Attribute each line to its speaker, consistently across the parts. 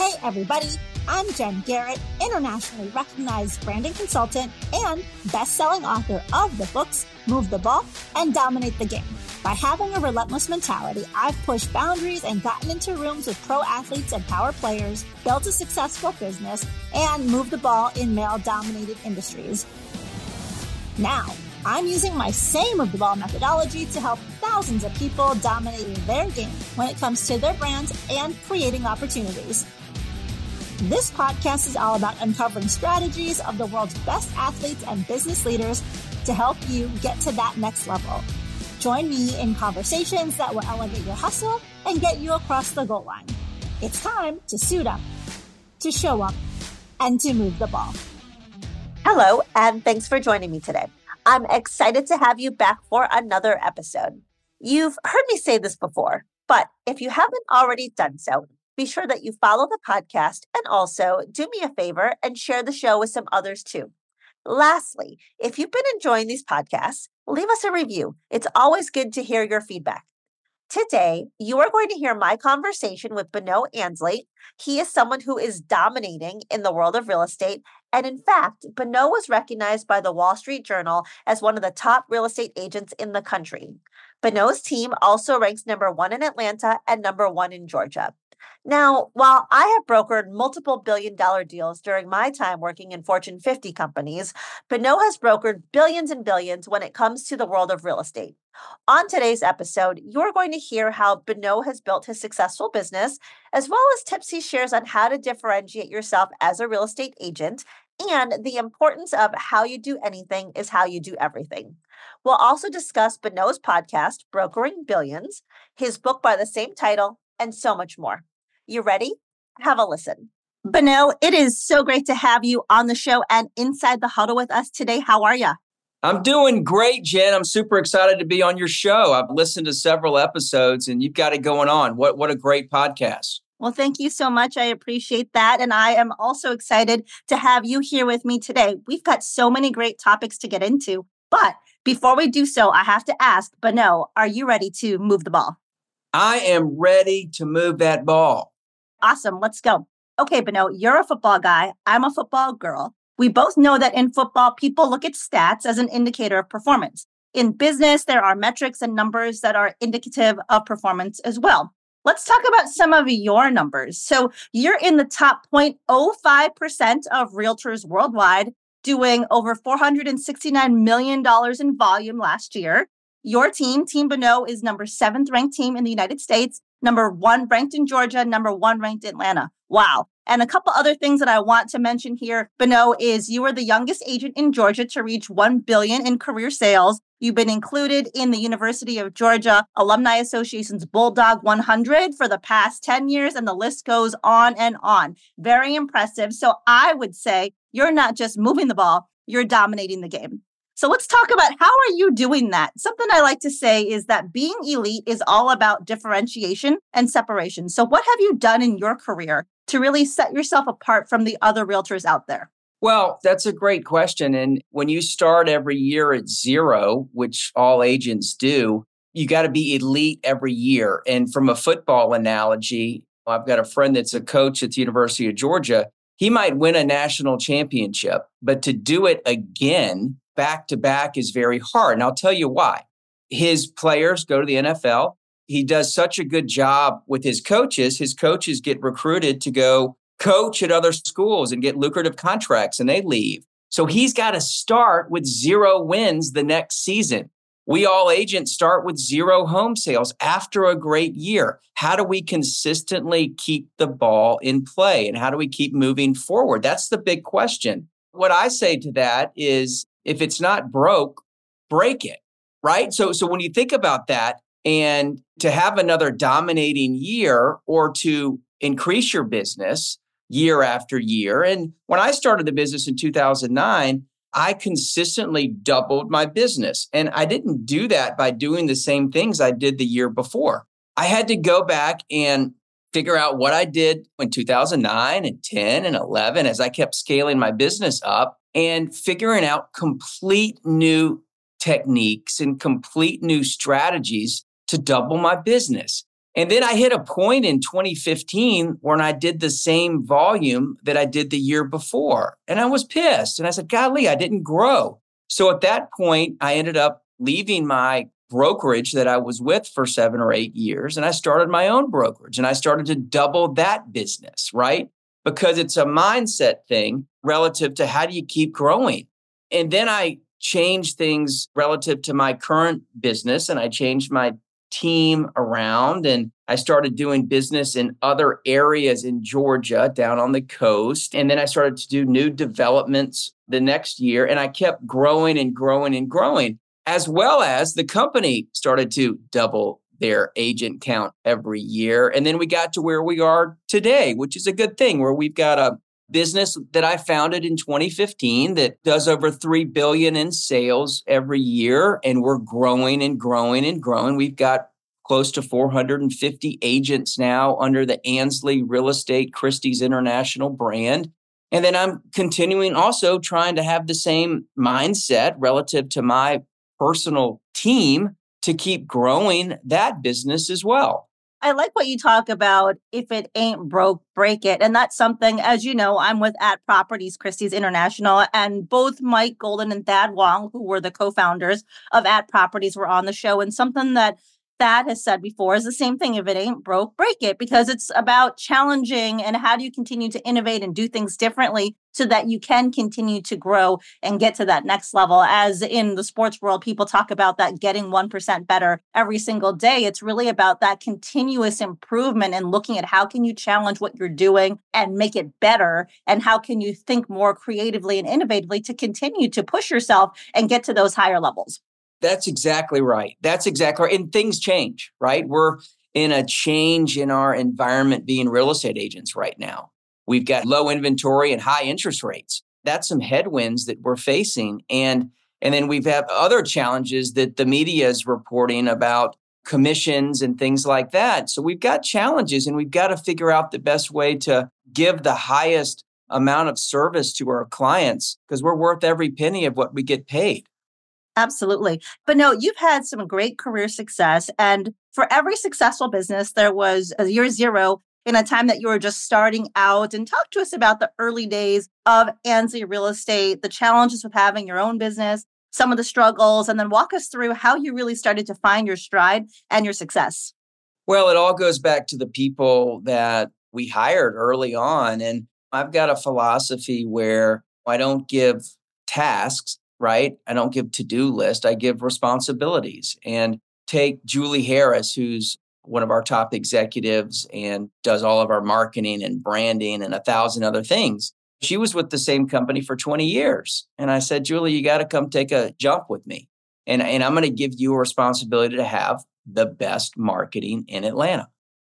Speaker 1: Hey, everybody. I'm Jen Garrett, internationally recognized branding consultant and best selling author of the books Move the Ball and Dominate the Game. By having a relentless mentality, I've pushed boundaries and gotten into rooms with pro athletes and power players, built a successful business, and moved the ball in male dominated industries. Now, I'm using my same Move the Ball methodology to help thousands of people dominate their game when it comes to their brands and creating opportunities. This podcast is all about uncovering strategies of the world's best athletes and business leaders to help you get to that next level. Join me in conversations that will elevate your hustle and get you across the goal line. It's time to suit up, to show up, and to move the ball.
Speaker 2: Hello, and thanks for joining me today. I'm excited to have you back for another episode. You've heard me say this before, but if you haven't already done so, be sure that you follow the podcast and also do me a favor and share the show with some others too. Lastly, if you've been enjoying these podcasts, leave us a review. It's always good to hear your feedback. Today, you are going to hear my conversation with Bonneau Ansley. He is someone who is dominating in the world of real estate. And in fact, Bonneau was recognized by the Wall Street Journal as one of the top real estate agents in the country. Bonneau's team also ranks number one in Atlanta and number one in Georgia. Now, while I have brokered multiple billion dollar deals during my time working in Fortune 50 companies, Bonneau has brokered billions and billions when it comes to the world of real estate. On today's episode, you're going to hear how Bonneau has built his successful business, as well as tips he shares on how to differentiate yourself as a real estate agent and the importance of how you do anything is how you do everything. We'll also discuss Bonneau's podcast, Brokering Billions, his book by the same title, and so much more. You ready? Have a listen. Bonneau, it is so great to have you on the show and inside the huddle with us today. How are you?
Speaker 3: I'm doing great, Jen. I'm super excited to be on your show. I've listened to several episodes and you've got it going on. What what a great podcast.
Speaker 2: Well, thank you so much. I appreciate that. And I am also excited to have you here with me today. We've got so many great topics to get into. But before we do so, I have to ask, Bonneau, are you ready to move the ball?
Speaker 3: I am ready to move that ball.
Speaker 2: Awesome. Let's go. Okay, Bonneau, you're a football guy. I'm a football girl. We both know that in football, people look at stats as an indicator of performance. In business, there are metrics and numbers that are indicative of performance as well. Let's talk about some of your numbers. So you're in the top 0.05% of realtors worldwide, doing over $469 million in volume last year. Your team, Team Bonneau, is number seventh ranked team in the United States, number one ranked in Georgia, number one ranked in Atlanta. Wow. And a couple other things that I want to mention here, Bonneau, is you are the youngest agent in Georgia to reach 1 billion in career sales. You've been included in the University of Georgia Alumni Association's Bulldog 100 for the past 10 years, and the list goes on and on. Very impressive. So I would say you're not just moving the ball, you're dominating the game. So let's talk about how are you doing that? Something I like to say is that being elite is all about differentiation and separation. So what have you done in your career to really set yourself apart from the other realtors out there?
Speaker 3: Well, that's a great question. And when you start every year at zero, which all agents do, you got to be elite every year. And from a football analogy, I've got a friend that's a coach at the University of Georgia. He might win a national championship, but to do it again back to back is very hard. And I'll tell you why. His players go to the NFL. He does such a good job with his coaches. His coaches get recruited to go coach at other schools and get lucrative contracts and they leave. So he's got to start with zero wins the next season. We all agents start with zero home sales after a great year. How do we consistently keep the ball in play and how do we keep moving forward? That's the big question. What I say to that is if it's not broke, break it. Right. So, so when you think about that and to have another dominating year or to increase your business year after year. And when I started the business in 2009, I consistently doubled my business. And I didn't do that by doing the same things I did the year before. I had to go back and figure out what I did in 2009 and 10 and 11 as I kept scaling my business up and figuring out complete new techniques and complete new strategies to double my business. And then I hit a point in 2015 when I did the same volume that I did the year before. And I was pissed. And I said, Golly, I didn't grow. So at that point, I ended up leaving my brokerage that I was with for seven or eight years. And I started my own brokerage and I started to double that business, right? Because it's a mindset thing relative to how do you keep growing. And then I changed things relative to my current business and I changed my team around and I started doing business in other areas in Georgia down on the coast. And then I started to do new developments the next year and I kept growing and growing and growing, as well as the company started to double their agent count every year. And then we got to where we are today, which is a good thing, where we've got a business that I founded in 2015 that does over 3 billion in sales every year and we're growing and growing and growing. We've got close to 450 agents now under the Ansley Real Estate Christie's International brand. And then I'm continuing also trying to have the same mindset relative to my personal team to keep growing that business as well.
Speaker 2: I like what you talk about. If it ain't broke, break it. And that's something, as you know, I'm with at Properties Christie's International, and both Mike Golden and Thad Wong, who were the co founders of at Properties, were on the show. And something that Thad has said before is the same thing. If it ain't broke, break it, because it's about challenging and how do you continue to innovate and do things differently so that you can continue to grow and get to that next level. As in the sports world, people talk about that getting 1% better every single day. It's really about that continuous improvement and looking at how can you challenge what you're doing and make it better and how can you think more creatively and innovatively to continue to push yourself and get to those higher levels.
Speaker 3: That's exactly right. That's exactly right. And things change, right? We're in a change in our environment being real estate agents right now. We've got low inventory and high interest rates. That's some headwinds that we're facing. And and then we've had other challenges that the media is reporting about commissions and things like that. So we've got challenges and we've got to figure out the best way to give the highest amount of service to our clients because we're worth every penny of what we get paid.
Speaker 2: Absolutely. But no, you've had some great career success. And for every successful business, there was a year zero in a time that you were just starting out. And talk to us about the early days of Ansley Real Estate, the challenges with having your own business, some of the struggles, and then walk us through how you really started to find your stride and your success.
Speaker 3: Well, it all goes back to the people that we hired early on. And I've got a philosophy where I don't give tasks right? I don't give to do list, I give responsibilities. And take Julie Harris, who's one of our top executives and does all of our marketing and branding and a thousand other things. She was with the same company for 20 years. And I said, Julie, you got to come take a jump with me. And, and I'm going to give you a responsibility to have the best marketing in Atlanta,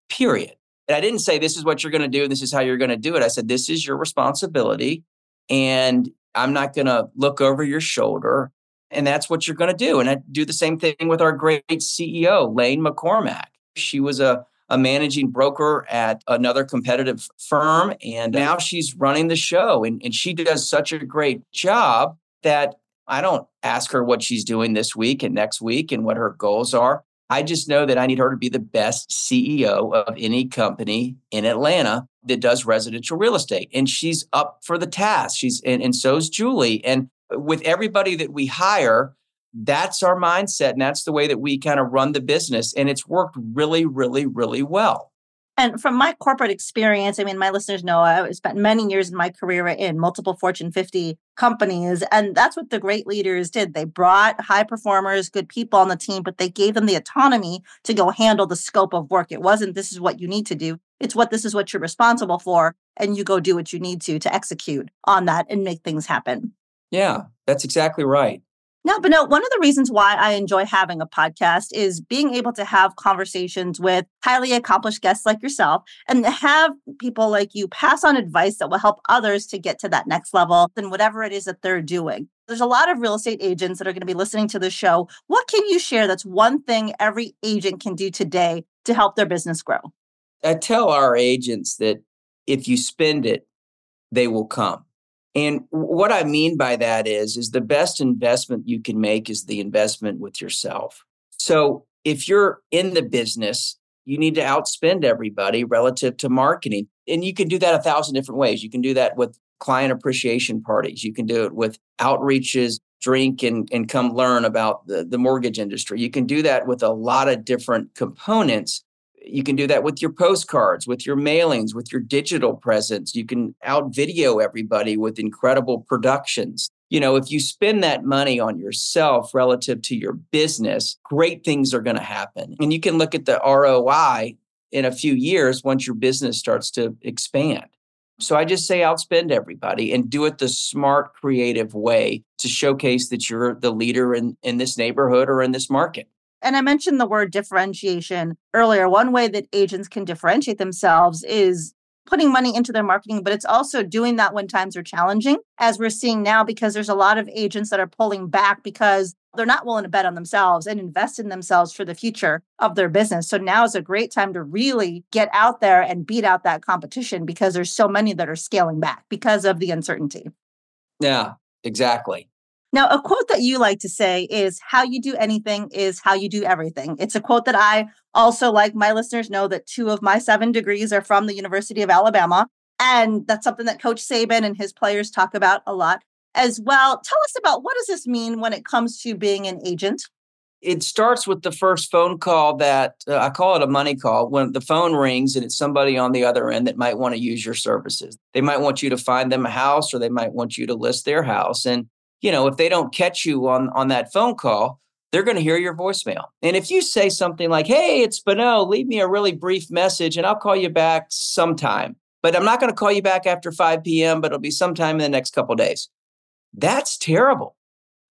Speaker 3: period. And I didn't say, this is what you're going to do. This is how you're going to do it. I said, this is your responsibility. And I'm not going to look over your shoulder. And that's what you're going to do. And I do the same thing with our great CEO, Lane McCormack. She was a, a managing broker at another competitive firm. And now she's running the show. And, and she does such a great job that I don't ask her what she's doing this week and next week and what her goals are. I just know that I need her to be the best CEO of any company in Atlanta that does residential real estate. And she's up for the task. She's and, and so's Julie. And with everybody that we hire, that's our mindset. And that's the way that we kind of run the business. And it's worked really, really, really well.
Speaker 2: And from my corporate experience, I mean, my listeners know I spent many years in my career in multiple Fortune 50 companies. And that's what the great leaders did. They brought high performers, good people on the team, but they gave them the autonomy to go handle the scope of work. It wasn't, this is what you need to do. It's what this is what you're responsible for. And you go do what you need to to execute on that and make things happen.
Speaker 3: Yeah, that's exactly right.
Speaker 2: No, but no, one of the reasons why I enjoy having a podcast is being able to have conversations with highly accomplished guests like yourself and have people like you pass on advice that will help others to get to that next level than whatever it is that they're doing. There's a lot of real estate agents that are going to be listening to the show. What can you share that's one thing every agent can do today to help their business grow?
Speaker 3: I tell our agents that if you spend it, they will come. And what I mean by that is, is the best investment you can make is the investment with yourself. So if you're in the business you need to outspend everybody relative to marketing. And you can do that a thousand different ways. You can do that with client appreciation parties. You can do it with outreaches, drink and, and come learn about the, the mortgage industry. You can do that with a lot of different components. You can do that with your postcards, with your mailings, with your digital presence. You can out video everybody with incredible productions. You know, if you spend that money on yourself relative to your business, great things are going to happen. And you can look at the ROI in a few years once your business starts to expand. So I just say outspend everybody and do it the smart, creative way to showcase that you're the leader in, in this neighborhood or in this market.
Speaker 2: And I mentioned the word differentiation earlier. One way that agents can differentiate themselves is putting money into their marketing, but it's also doing that when times are challenging, as we're seeing now, because there's a lot of agents that are pulling back because they're not willing to bet on themselves and invest in themselves for the future of their business. So now is a great time to really get out there and beat out that competition because there's so many that are scaling back because of the uncertainty.
Speaker 3: Yeah, exactly.
Speaker 2: Now, a quote that you like to say is how you do anything is how you do everything. It's a quote that I also like. My listeners know that two of my seven degrees are from the University of Alabama. And that's something that Coach Saban and his players talk about a lot as well. Tell us about what does this mean when it comes to being an agent?
Speaker 3: It starts with the first phone call that uh, I call it a money call when the phone rings and it's somebody on the other end that might want to use your services. They might want you to find them a house or they might want you to list their house. And, you know, if they don't catch you on, on that phone call, they're going to hear your voicemail. And if you say something like, Hey, it's Bonneau, leave me a really brief message and I'll call you back sometime. But I'm not going to call you back after 5 p.m., but it'll be sometime in the next couple days. That's terrible.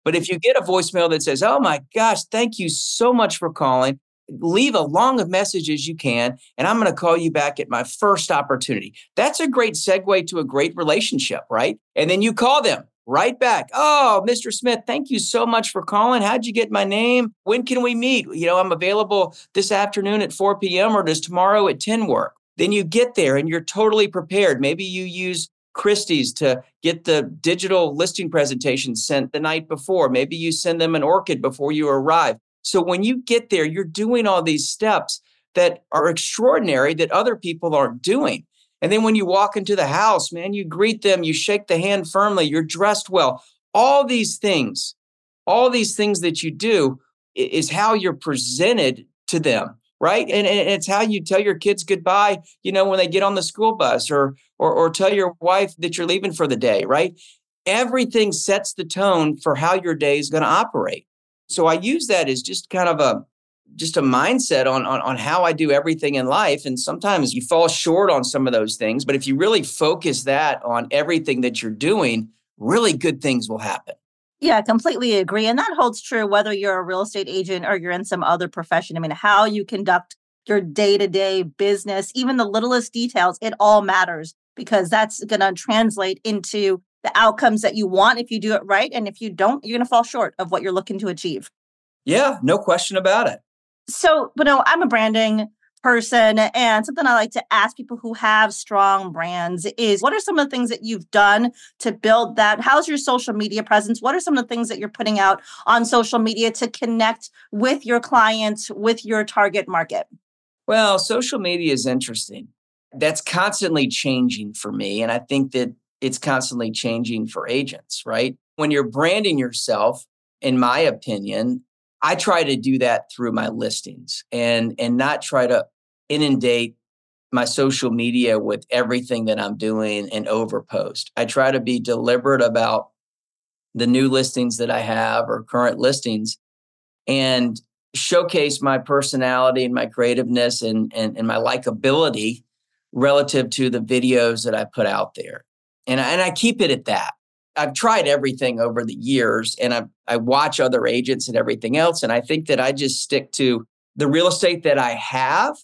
Speaker 3: But if you get a voicemail that says, Oh my gosh, thank you so much for calling, leave a long message as you can, and I'm going to call you back at my first opportunity. That's a great segue to a great relationship, right? And then you call them right back. Oh, Mr. Smith, thank you so much for calling. How'd you get my name? When can we meet? You know, I'm available this afternoon at 4 p.m. or does tomorrow at 10 work? Then you get there and you're totally prepared. Maybe you use Christie's to get the digital listing presentation sent the night before. Maybe you send them an orchid before you arrive. So when you get there, you're doing all these steps that are extraordinary that other people aren't doing. And then when you walk into the house, man, you greet them, you shake the hand firmly, you're dressed well. All these things, all these things that you do is how you're presented to them right? And, and it's how you tell your kids goodbye, you know, when they get on the school bus or, or, or tell your wife that you're leaving for the day, right? Everything sets the tone for how your day is going to operate. So I use that as just kind of a, just a mindset on, on, on how I do everything in life. And sometimes you fall short on some of those things. But if you really focus that on everything that you're doing, really good things will happen.
Speaker 2: Yeah, I completely agree. And that holds true whether you're a real estate agent or you're in some other profession. I mean, how you conduct your day to day business, even the littlest details, it all matters because that's going to translate into the outcomes that you want if you do it right. And if you don't, you're going to fall short of what you're looking to achieve.
Speaker 3: Yeah, no question about it.
Speaker 2: So, but no, I'm a branding person. And something I like to ask people who have strong brands is what are some of the things that you've done to build that? How's your social media presence? What are some of the things that you're putting out on social media to connect with your clients, with your target market?
Speaker 3: Well, social media is interesting. That's constantly changing for me. And I think that it's constantly changing for agents, right? When you're branding yourself, in my opinion, I try to do that through my listings and and not try to inundate my social media with everything that I'm doing and overpost. I try to be deliberate about the new listings that I have or current listings and showcase my personality and my creativeness and, and, and my likability relative to the videos that I put out there. And I, and I keep it at that. I've tried everything over the years and I, I watch other agents and everything else. And I think that I just stick to the real estate that I have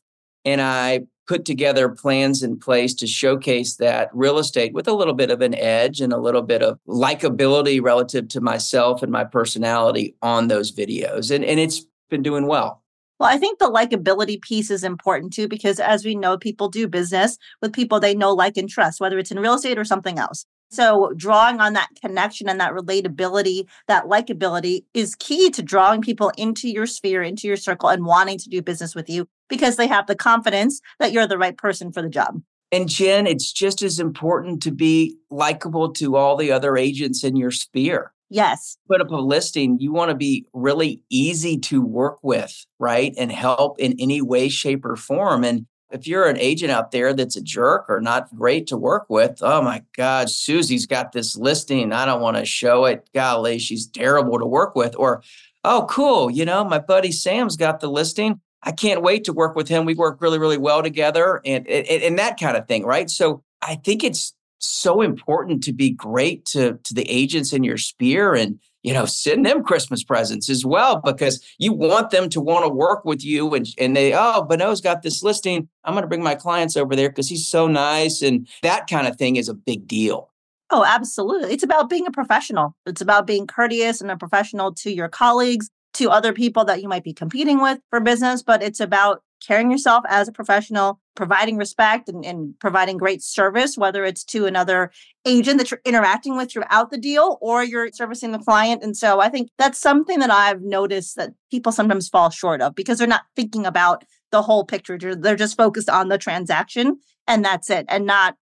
Speaker 3: and I put together plans in place to showcase that real estate with a little bit of an edge and a little bit of likability relative to myself and my personality on those videos. And, and it's been doing well.
Speaker 2: Well, I think the likability piece is important too, because as we know, people do business with people they know, like, and trust, whether it's in real estate or something else. So, drawing on that connection and that relatability, that likability is key to drawing people into your sphere, into your circle, and wanting to do business with you because they have the confidence that you're the right person for the job.
Speaker 3: And Jen, it's just as important to be likable to all the other agents in your sphere.
Speaker 2: Yes.
Speaker 3: Put up a listing, you want to be really easy to work with, right? And help in any way, shape, or form. And if you're an agent out there that's a jerk or not great to work with, oh my God, Susie's got this listing. I don't want to show it. Golly, she's terrible to work with. Or, oh, cool. You know, my buddy Sam's got the listing. I can't wait to work with him. We work really, really well together and, and, and that kind of thing, right? So I think it's so important to be great to, to the agents in your sphere and you know, send them Christmas presents as well because you want them to want to work with you. And, and they, oh, Bonneau's got this listing. I'm going to bring my clients over there because he's so nice. And that kind of thing is a big deal.
Speaker 2: Oh, absolutely. It's about being a professional. It's about being courteous and a professional to your colleagues, to other people that you might be competing with for business, but it's about carrying yourself as a professional, providing respect and, and, providing great service, whether it's to another agent that you're interacting with throughout the deal or you're servicing the client. And so I think that's something that I've noticed that people sometimes fall short of because they're not thinking about the whole picture. They're just focused on the transaction and that's it, and not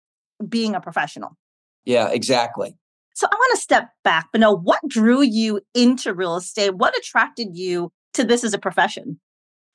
Speaker 2: being a professional.
Speaker 3: Yeah, exactly.
Speaker 2: So I want to step back, but know what drew you into real estate? What attracted you to this as a profession?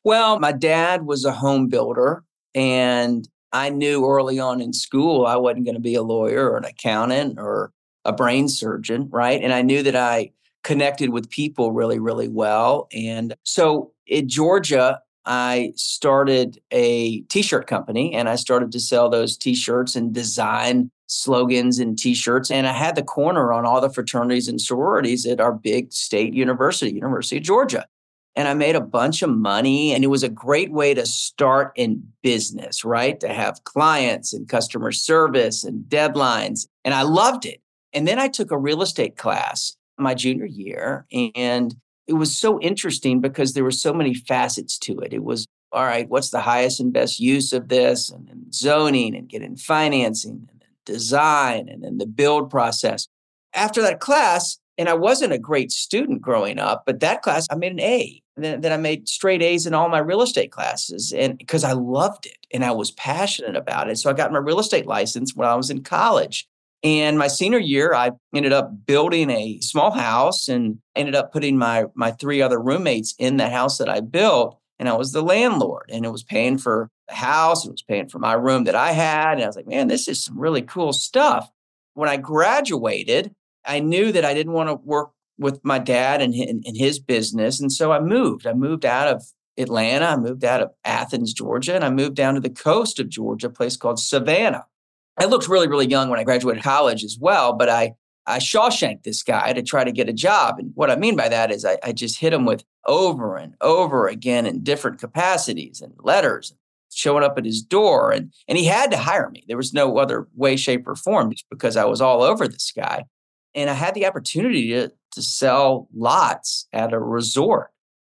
Speaker 3: Well, my dad was a home builder, and I knew early on in school I wasn't going to be a lawyer or an accountant or a brain surgeon, right? And I knew that I connected with people really, really well. And so in Georgia, I started a t shirt company and I started to sell those t shirts and design slogans and t shirts. And I had the corner on all the fraternities and sororities at our big state university, University of Georgia and I made a bunch of money. And it was a great way to start in business, right? To have clients and customer service and deadlines. And I loved it. And then I took a real estate class my junior year. And it was so interesting because there were so many facets to it. It was, all right, what's the highest and best use of this? And then zoning and getting financing and then design and then the build process. After that class, and I wasn't a great student growing up, but that class I made an A. then I made straight A's in all my real estate classes, and because I loved it and I was passionate about it. So I got my real estate license when I was in college. And my senior year, I ended up building a small house and ended up putting my my three other roommates in the house that I built. And I was the landlord, and it was paying for the house, it was paying for my room that I had. And I was like, man, this is some really cool stuff. When I graduated, I knew that I didn't want to work with my dad and in, his business. And so I moved. I moved out of Atlanta. I moved out of Athens, Georgia, and I moved down to the coast of Georgia, a place called Savannah. I looked really, really young when I graduated college as well, but I I Shawshanked this guy to try to get a job. And what I mean by that is I, I just hit him with over and over again in different capacities and letters showing up at his door. And, and he had to hire me. There was no other way, shape, or form just because I was all over this guy and I had the opportunity to, to sell lots at a resort.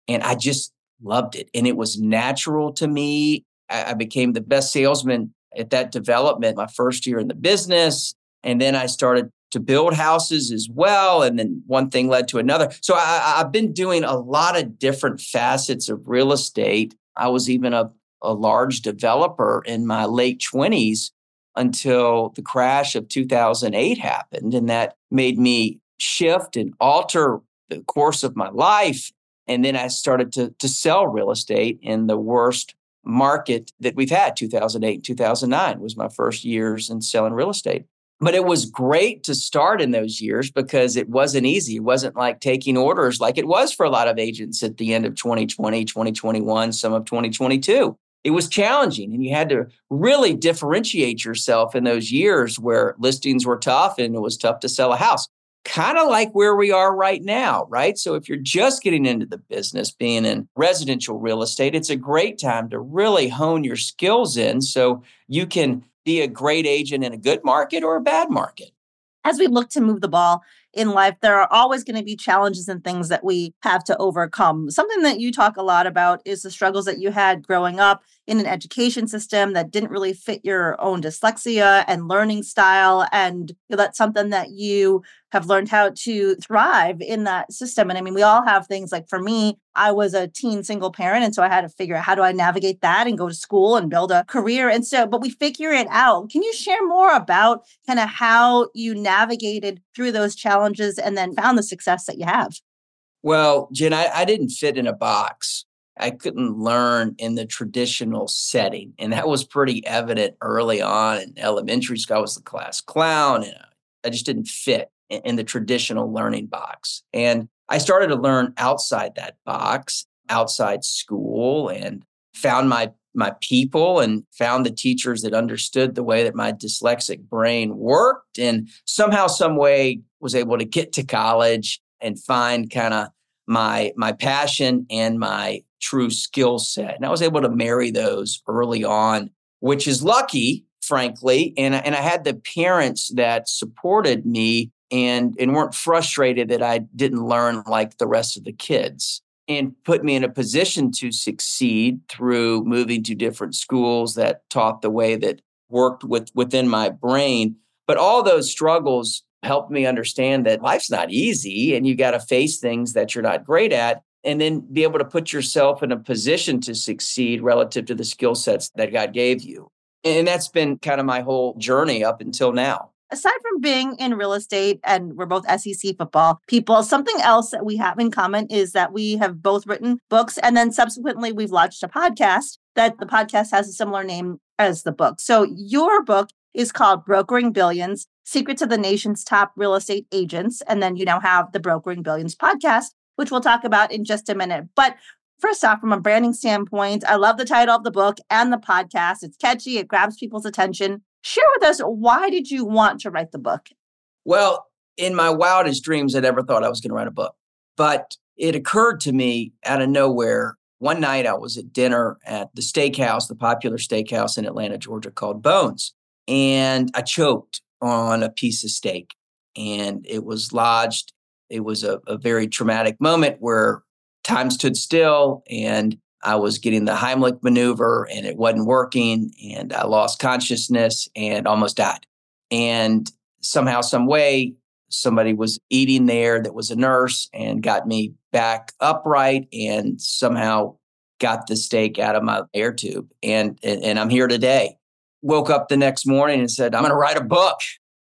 Speaker 3: And I just loved it. And it was natural to me. I, I became the best salesman at that development my first year in the business. And then I started to build houses as well. And then one thing led to another. So I, have been doing a lot of different facets of real estate. I was even a, a large developer in my late 20s until the crash of 2008 happened. And that made me shift and alter the course of my life. And then I started to, to sell real estate in the worst market that we've had 2008 2009 was my first years in selling real estate but it was great to start in those years because it wasn't easy it wasn't like taking orders like it was for a lot of agents at the end of 2020 2021 some of 2022 it was challenging and you had to really differentiate yourself in those years where listings were tough and it was tough to sell a house. Kind of like where we are right now right? So if you're just getting into the business being in residential real estate it's a great time to really hone your skills in so you can be a great agent in a good market or a bad market.
Speaker 2: As we look to move the ball in life, there are always going to be challenges and things that we have to overcome. Something that you talk a lot about is the struggles that you had growing up in an education system that didn't really fit your own dyslexia and learning style. And that's something that you have learned how to thrive in that system. And I mean, we all have things like for me, I was a teen single parent. And so I had to figure out how do I navigate that and go to school and build a career. And so, but we figure it out. Can you share more about kind of how you navigated through those challenges and then found the success that you have?
Speaker 3: Well, Jen, I, I didn't fit in a box. I couldn't learn in the traditional setting. And that was pretty evident early on in elementary school. I was the class clown and I just didn't fit in the traditional learning box. And I started to learn outside that box, outside school, and found my my people and found the teachers that understood the way that my dyslexic brain worked and somehow some way was able to get to college and find kind of my my passion and my true skill set. And i was able to marry those early on which is lucky frankly. And and i had the parents that supported me and and weren't frustrated that I didn't learn like the rest of the kids and put me in a position to succeed through moving to different schools that taught the way that worked with within my brain. But all those struggles helped me understand that life's not easy and you got to face things that you're not great at and then be able to put yourself in a position to succeed relative to the skill sets that God gave you and that's been kind of my whole journey up until now
Speaker 2: aside from being in real estate and we're both SEC football people, something else that we have in common is that we have both written books and then subsequently we've launched a podcast that the podcast has a similar name as the book. So your book is called Brokering Billions Secrets of the Nation's Top Real Estate Agents. And then you now have the Brokering Billions podcast, which we'll talk about in just a minute. But First off, from a branding standpoint, I love the title of the book and the podcast. It's catchy, it grabs people's attention. Share with us why did you want to write the book?
Speaker 3: Well, in my wildest dreams, I'd never thought I was going to write a book. But it occurred to me out of nowhere. One night I was at dinner at the steakhouse, the popular steakhouse in Atlanta, Georgia called Bones. And I choked on a piece of steak and it was lodged. It was a, a very traumatic moment where time stood still and I was getting the Heimlich maneuver and it wasn't working and I lost consciousness and almost died. And somehow, some way, somebody was eating there that was a nurse and got me back upright and somehow got the steak out of my air tube. And, and, and I'm here today. Woke up the next morning and said, I'm going to write a book.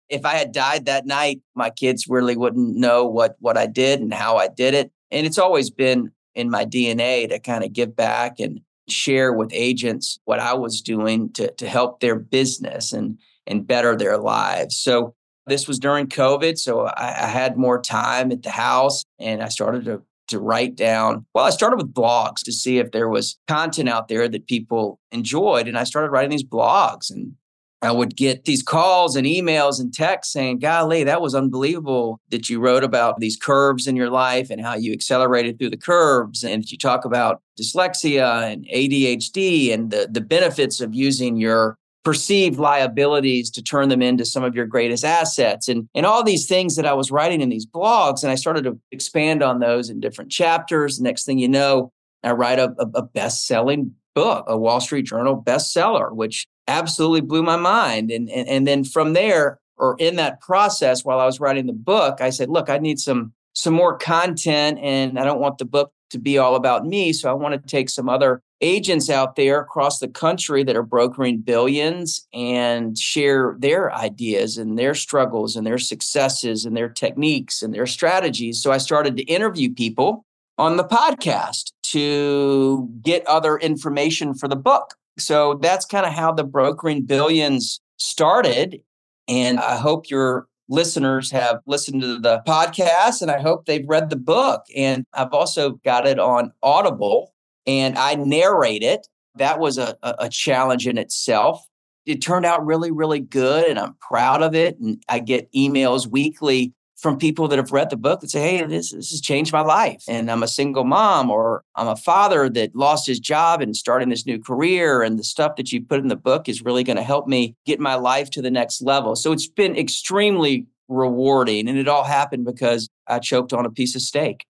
Speaker 3: If I had died that night, my kids really wouldn't know what, what I did and how I did it. And it's always been in my DNA to kind of give back and share with agents what I was doing to, to help their business and, and better their lives. So this was during COVID. So I, I had more time at the house and I started to to write down. Well, I started with blogs to see if there was content out there that people enjoyed. And I started writing these blogs and I would get these calls and emails and texts saying, Golly, that was unbelievable that you wrote about these curves in your life and how you accelerated through the curves. And you talk about dyslexia and ADHD and the, the benefits of using your perceived liabilities to turn them into some of your greatest assets and, and all these things that I was writing in these blogs. And I started to expand on those in different chapters. Next thing you know, I write a, a best selling book, a Wall Street Journal bestseller, which absolutely blew my mind. And, and, and then from there, or in that process, while I was writing the book, I said, look, I need some some more content, and I don't want the book to be all about me. So I want to take some other agents out there across the country that are brokering billions and share their ideas and their struggles and their successes and their techniques and their strategies. So I started to interview people on the podcast to get other information for the book. So that's kind of how the Brokering Billions started. And I hope your listeners have listened to the podcast and I hope they've read the book. And I've also got it on Audible and I narrate it. That was a, a challenge in itself. It turned out really, really good and I'm proud of it. And I get emails weekly from people that have read the book that say, Hey, this, this has changed my life. And I'm a single mom, or I'm a father that lost his job and starting this new career. And the stuff that you put in the book is really going to help me get my life to the next level. So it's been extremely rewarding. And it all happened because I choked on a piece of steak.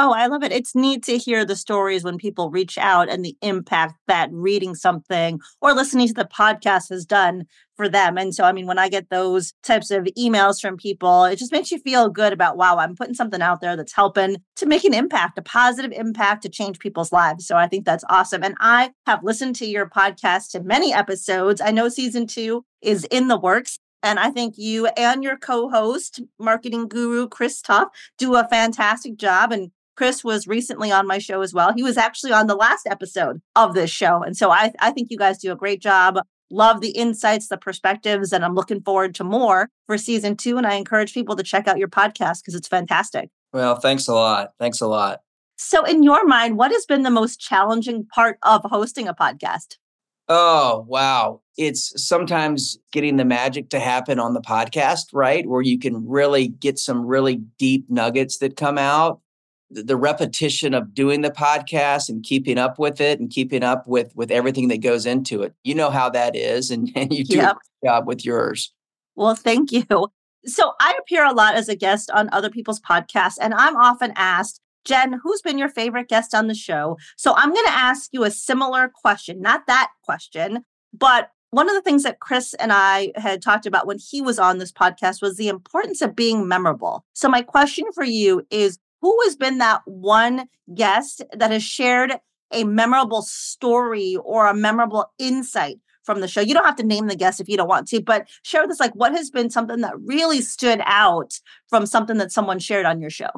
Speaker 2: Oh, I love it. It's neat to hear the stories when people reach out and the impact that reading something or listening to the podcast has done for them. And so, I mean, when I get those types of emails from people, it just makes you feel good about, wow, I'm putting something out there that's helping to make an impact, a positive impact to change people's lives. So I think that's awesome. And I have listened to your podcast to many episodes. I know season two is in the works. And I think you and your co host, marketing guru Chris Tuff, do a fantastic job. And Chris was recently on my show as well. He was actually on the last episode of this show. And so I, I think you guys do a great job. Love the insights, the perspectives, and I'm looking forward to more for season two. And I encourage people to check out your podcast because it's fantastic.
Speaker 3: Well, thanks a lot. Thanks a lot.
Speaker 2: So, in your mind, what has been the most challenging part of hosting a podcast?
Speaker 3: Oh, wow. It's sometimes getting the magic to happen on the podcast, right? Where you can really get some really deep nuggets that come out the repetition of doing the podcast and keeping up with it and keeping up with with everything that goes into it. You know how that is, and, and you do yep. a job with yours.
Speaker 2: Well, thank you. So I appear a lot as a guest on other people's podcasts, and I'm often asked, Jen, who's been your favorite guest on the show? So I'm going to ask you a similar question, not that question, but one of the things that Chris and I had talked about when he was on this podcast was the importance of being memorable. So, my question for you is who has been that one guest that has shared a memorable story or a memorable insight from the show? You don't have to name the guest if you don't want to, but share with us like what has been something that really stood out from something that someone shared on your show.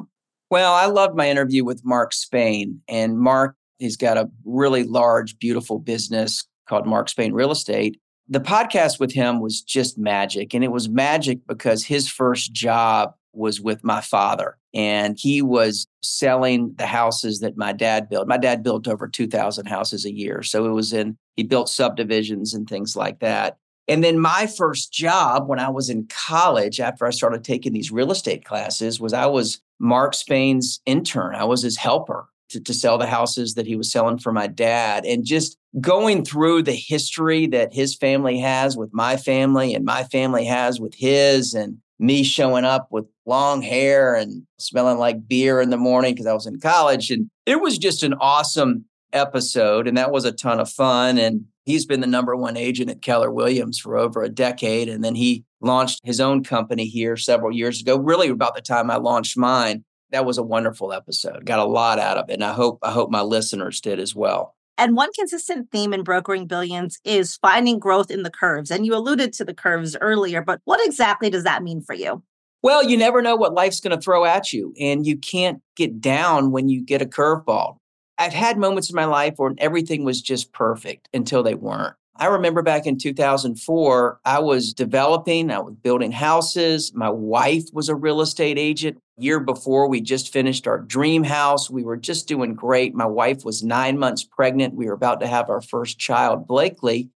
Speaker 3: Well, I loved my interview with Mark Spain, and Mark he's got a really large, beautiful business called Mark Spain Real Estate. The podcast with him was just magic, and it was magic because his first job was with my father and he was selling the houses that my dad built. My dad built over 2,000 houses a year. So it was in, he built subdivisions and things like that. And then my first job when I was in college, after I started taking these real estate classes, was I was Mark Spain's intern. I was his helper to, to sell the houses that he was selling for my dad. And just going through the history that his family has with my family and my family has with his and me showing up with long hair and smelling like beer in the morning because I was in college. And it was just an awesome episode. And that was a ton of fun. And he's been the number one agent at Keller Williams for over a decade. And then he launched his own company here several years ago, really about the time I launched mine. That was a wonderful episode. Got a lot out of it. And I hope I hope my listeners did as well.
Speaker 2: And one consistent theme in brokering billions is finding growth in the curves. And you alluded to the curves earlier, but what exactly does that mean for you?
Speaker 3: Well, you never know what life's going to throw at you, and you can't get down when you get a curveball. I've had moments in my life where everything was just perfect until they weren't. I remember back in 2004, I was developing, I was building houses. My wife was a real estate agent. Year before, we just finished our dream house. We were just doing great. My wife was nine months pregnant. We were about to have our first child, Blakely.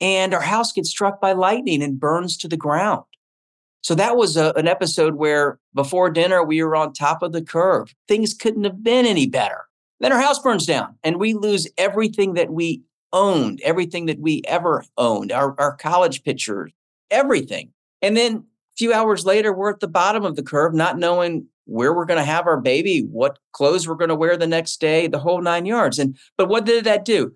Speaker 3: And our house gets struck by lightning and burns to the ground. So that was a, an episode where before dinner, we were on top of the curve. Things couldn't have been any better. Then our house burns down and we lose everything that we owned everything that we ever owned, our, our college pictures, everything. And then few hours later, we're at the bottom of the curve, not knowing where we're going to have our baby, what clothes we're going to wear the next day, the whole nine yards. And but what did that do?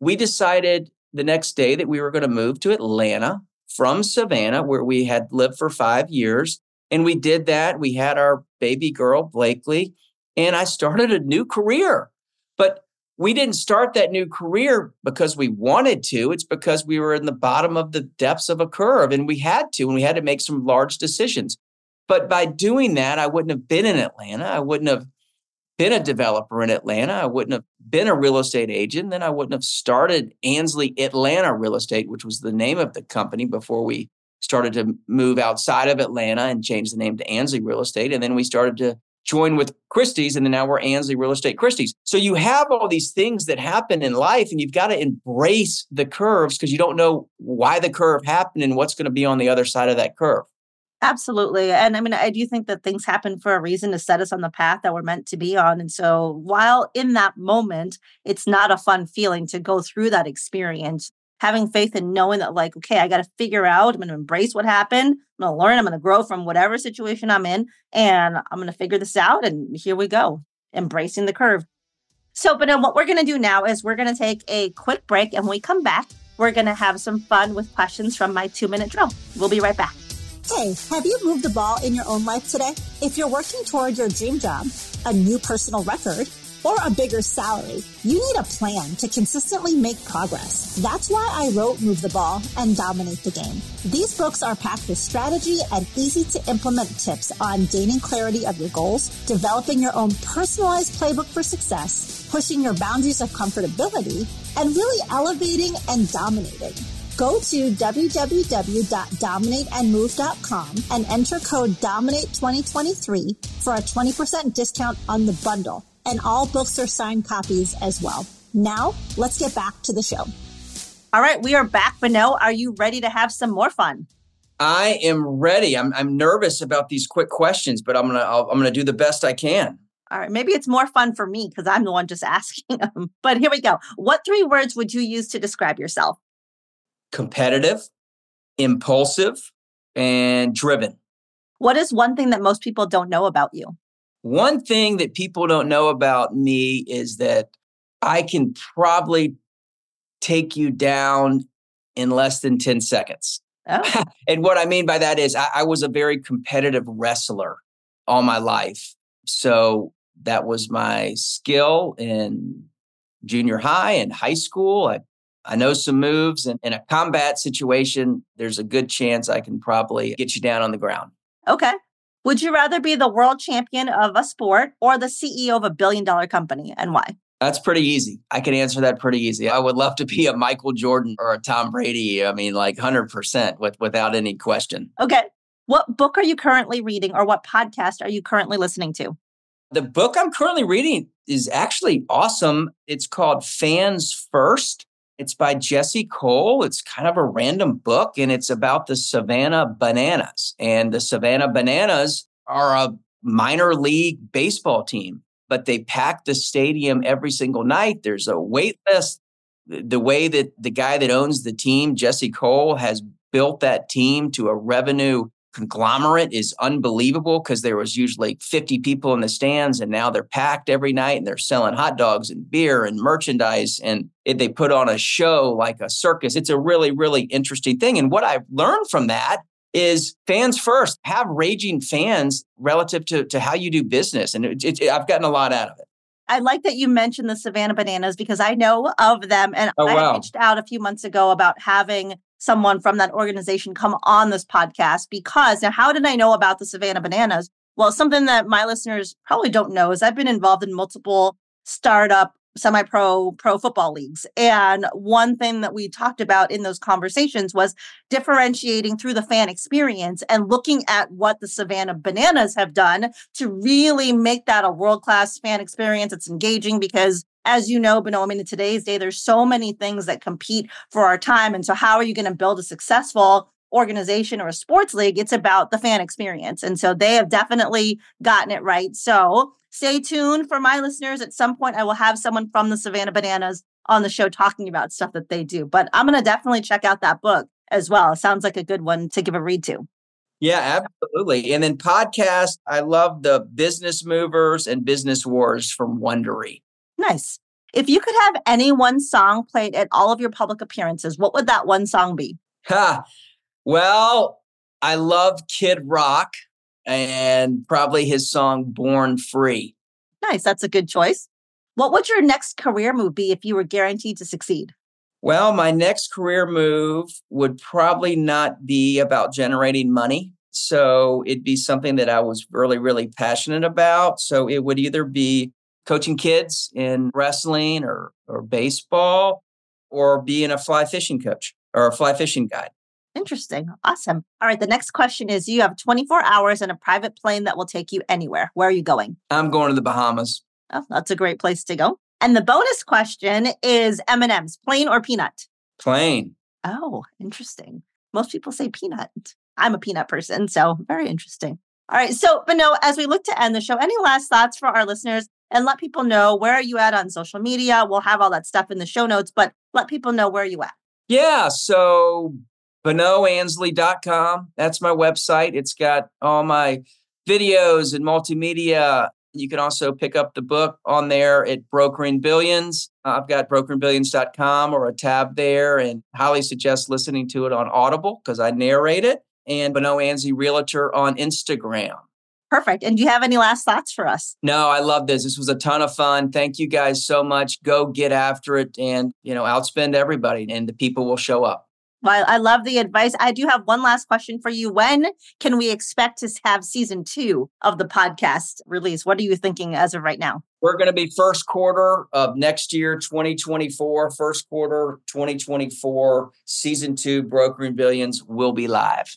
Speaker 3: We decided the next day that we were going to move to Atlanta from Savannah, where we had lived for five years. And we did that. We had our baby girl, Blakely, and I started a new career. But we didn't start that new career because we wanted to. It's because we were in the bottom of the depths of a curve and we had to, and we had to make some large decisions. But by doing that, I wouldn't have been in Atlanta. I wouldn't have been a developer in Atlanta. I wouldn't have been a real estate agent. Then I wouldn't have started Ansley Atlanta Real Estate, which was the name of the company before we started to move outside of Atlanta and change the name to Ansley Real Estate. And then we started to join with Christie's, and then now we're Ansley Real Estate Christie's. So you have all these things that happen in life, and you've got to embrace the curves because you don't know why the curve happened and what's going to be on the other side of that curve.
Speaker 2: Absolutely. And I mean, I do think that things happen for a reason to set us on the path that we're meant to be on. And so while in that moment, it's not a fun feeling to go through that experience, having faith and knowing that, like, okay, I got to figure out, I'm going to embrace what happened. I'm going to learn, I'm going to grow from whatever situation I'm in, and I'm going to figure this out. And here we go, embracing the curve. So, but then what we're going to do now is we're going to take a quick break. And when we come back, we're going to have some fun with questions from my two minute drill. We'll be right back.
Speaker 1: Hey, have you moved the ball in your own life today? If you're working toward your dream job, a new personal record, or a bigger salary, you need a plan to consistently make progress. That's why I wrote Move the Ball and Dominate the Game. These books are packed with strategy and easy to implement tips on gaining clarity of your goals, developing your own personalized playbook for success, pushing your boundaries of comfortability, and really elevating and dominating. Go to www.dominateandmove.com and enter code DOMINATE2023 for a 20% discount on the bundle. And all books are signed copies as well. Now, let's get back to the show.
Speaker 2: All right, we are back. Bonneau, are you ready to have some more fun?
Speaker 3: I am ready. I'm, I'm nervous about these quick questions, but I'm gonna i am gonna do the best I can.
Speaker 2: All right, maybe it's more fun for me because I'm the one just asking them. But here we go. What three words would you use to describe yourself?
Speaker 3: competitive, impulsive, and driven.
Speaker 2: What is one thing that most people don't know about you?
Speaker 3: One thing that people don't know about me is that I can probably take you down in less than 10 seconds. Oh. and what I mean by that is I, I was a very competitive wrestler all my life. So that was my skill in junior high and high school. I I know some moves, and in a combat situation, there's a good chance I can probably get you down on the ground.
Speaker 2: Okay. Would you rather be the world champion of a sport or the CEO of a billion dollar company and why?
Speaker 3: That's pretty easy. I can answer that pretty easy. I would love to be a Michael Jordan or a Tom Brady. I mean, like 100% with, without any question.
Speaker 2: Okay. What book are you currently reading or what podcast are you currently listening to?
Speaker 3: The book I'm currently reading is actually awesome. It's called Fans First it's by Jesse Cole. It's kind of a random book and it's about the Savannah Bananas. And the Savannah Bananas are a minor league baseball team, but they pack the stadium every single night. There's a wait list. The way that the guy that owns the team, Jesse Cole, has built that team to a revenue conglomerate is unbelievable because there was usually 50 people in the stands and now they're packed every night and they're selling hot dogs and beer and merchandise and it, they put on a show like a circus. It's a really really interesting thing and what i've learned from that is fans first. Have raging fans relative to, to how you do business and it, it, i've gotten a lot out of it.
Speaker 2: I like that you mentioned the Savannah Bananas because I know of them. And oh, I reached out a few months ago about having someone from that organization come on this podcast because now how did I know about the Savannah Bananas? Well, something that my listeners probably don't know is I've been involved in multiple startup semi-pro pro football leagues and one thing that we talked about in those conversations was differentiating through the fan experience and looking at what the savannah bananas have done to really make that a world-class fan experience it's engaging because as you know, Bonneau, I mean, in today's day, there's so many things that compete for our time. And so, how are you going to build a successful organization or a sports league? It's about the fan experience. And so, they have definitely gotten it right. So, stay tuned for my listeners. At some point, I will have someone from the Savannah Bananas on the show talking about stuff that they do. But I'm going to definitely check out that book as well. It sounds like a good one to give a read to.
Speaker 3: Yeah, absolutely. And then podcast, I love the business movers and business wars from Wondery.
Speaker 2: Nice. If you could have any one song played at all of your public appearances, what would that one song be?
Speaker 3: Ha. Well, I love Kid Rock and probably his song Born Free.
Speaker 2: Nice. That's a good choice. What would your next career move be if you were guaranteed to succeed?
Speaker 3: Well, my next career move would probably not be about generating money. So it'd be something that I was really, really passionate about. So it would either be coaching kids in wrestling or, or baseball or being a fly fishing coach or a fly fishing guide.
Speaker 2: Interesting. Awesome. All right. The next question is you have 24 hours in a private plane that will take you anywhere. Where are you going?
Speaker 3: I'm going to the Bahamas.
Speaker 2: Oh, that's a great place to go. And the bonus question is M&Ms, plain or peanut?
Speaker 3: Plain.
Speaker 2: Oh, interesting. Most people say peanut. I'm a peanut person, so very interesting. All right. So, Bonneau, as we look to end the show, any last thoughts for our listeners and let people know where are you at on social media. We'll have all that stuff in the show notes, but let people know where you at.
Speaker 3: Yeah. So BonneauAnsley.com. That's my website. It's got all my videos and multimedia. You can also pick up the book on there at Brokering Billions. Uh, I've got brokeringbillions.com or a tab there and highly suggest listening to it on Audible because I narrate it and Bonneau Ansley Realtor on Instagram.
Speaker 4: Perfect. And do you have any last thoughts for us?
Speaker 3: No, I love this. This was a ton of fun. Thank you guys so much. Go get after it and, you know, outspend everybody and the people will show up.
Speaker 4: Well, I love the advice. I do have one last question for you. When can we expect to have season two of the podcast release? What are you thinking as of right now?
Speaker 3: We're going to be first quarter of next year, 2024. First quarter 2024, season two, Brokering Billions will be live.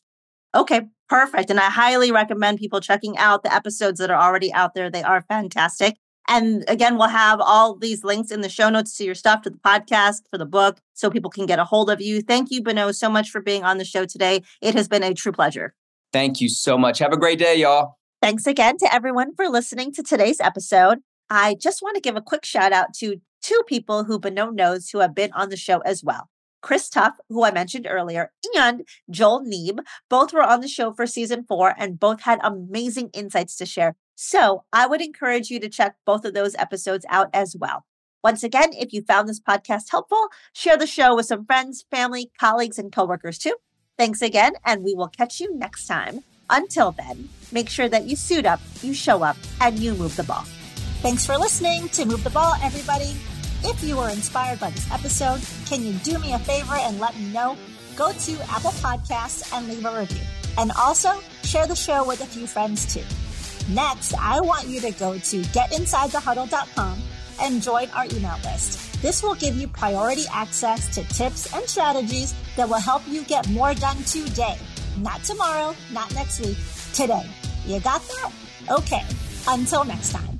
Speaker 4: Okay, perfect. And I highly recommend people checking out the episodes that are already out there. They are fantastic. And again, we'll have all these links in the show notes to your stuff, to the podcast, for the book, so people can get a hold of you. Thank you, Bonneau, so much for being on the show today. It has been a true pleasure.
Speaker 3: Thank you so much. Have a great day, y'all.
Speaker 2: Thanks again to everyone for listening to today's episode. I just want to give a quick shout out to two people who Bonneau knows who have been on the show as well. Chris Tuff, who I mentioned earlier, and Joel Neeb. Both were on the show for season four and both had amazing insights to share. So I would encourage you to check both of those episodes out as well. Once again, if you found this podcast helpful, share the show with some friends, family, colleagues, and coworkers too. Thanks again, and we will catch you next time. Until then, make sure that you suit up, you show up, and you move the ball.
Speaker 1: Thanks for listening to Move the Ball, everybody. If you were inspired by this episode, can you do me a favor and let me know? Go to Apple Podcasts and leave a review. And also share the show with a few friends too. Next, I want you to go to getinsidethehuddle.com and join our email list. This will give you priority access to tips and strategies that will help you get more done today. Not tomorrow, not next week, today. You got that? Okay. Until next time.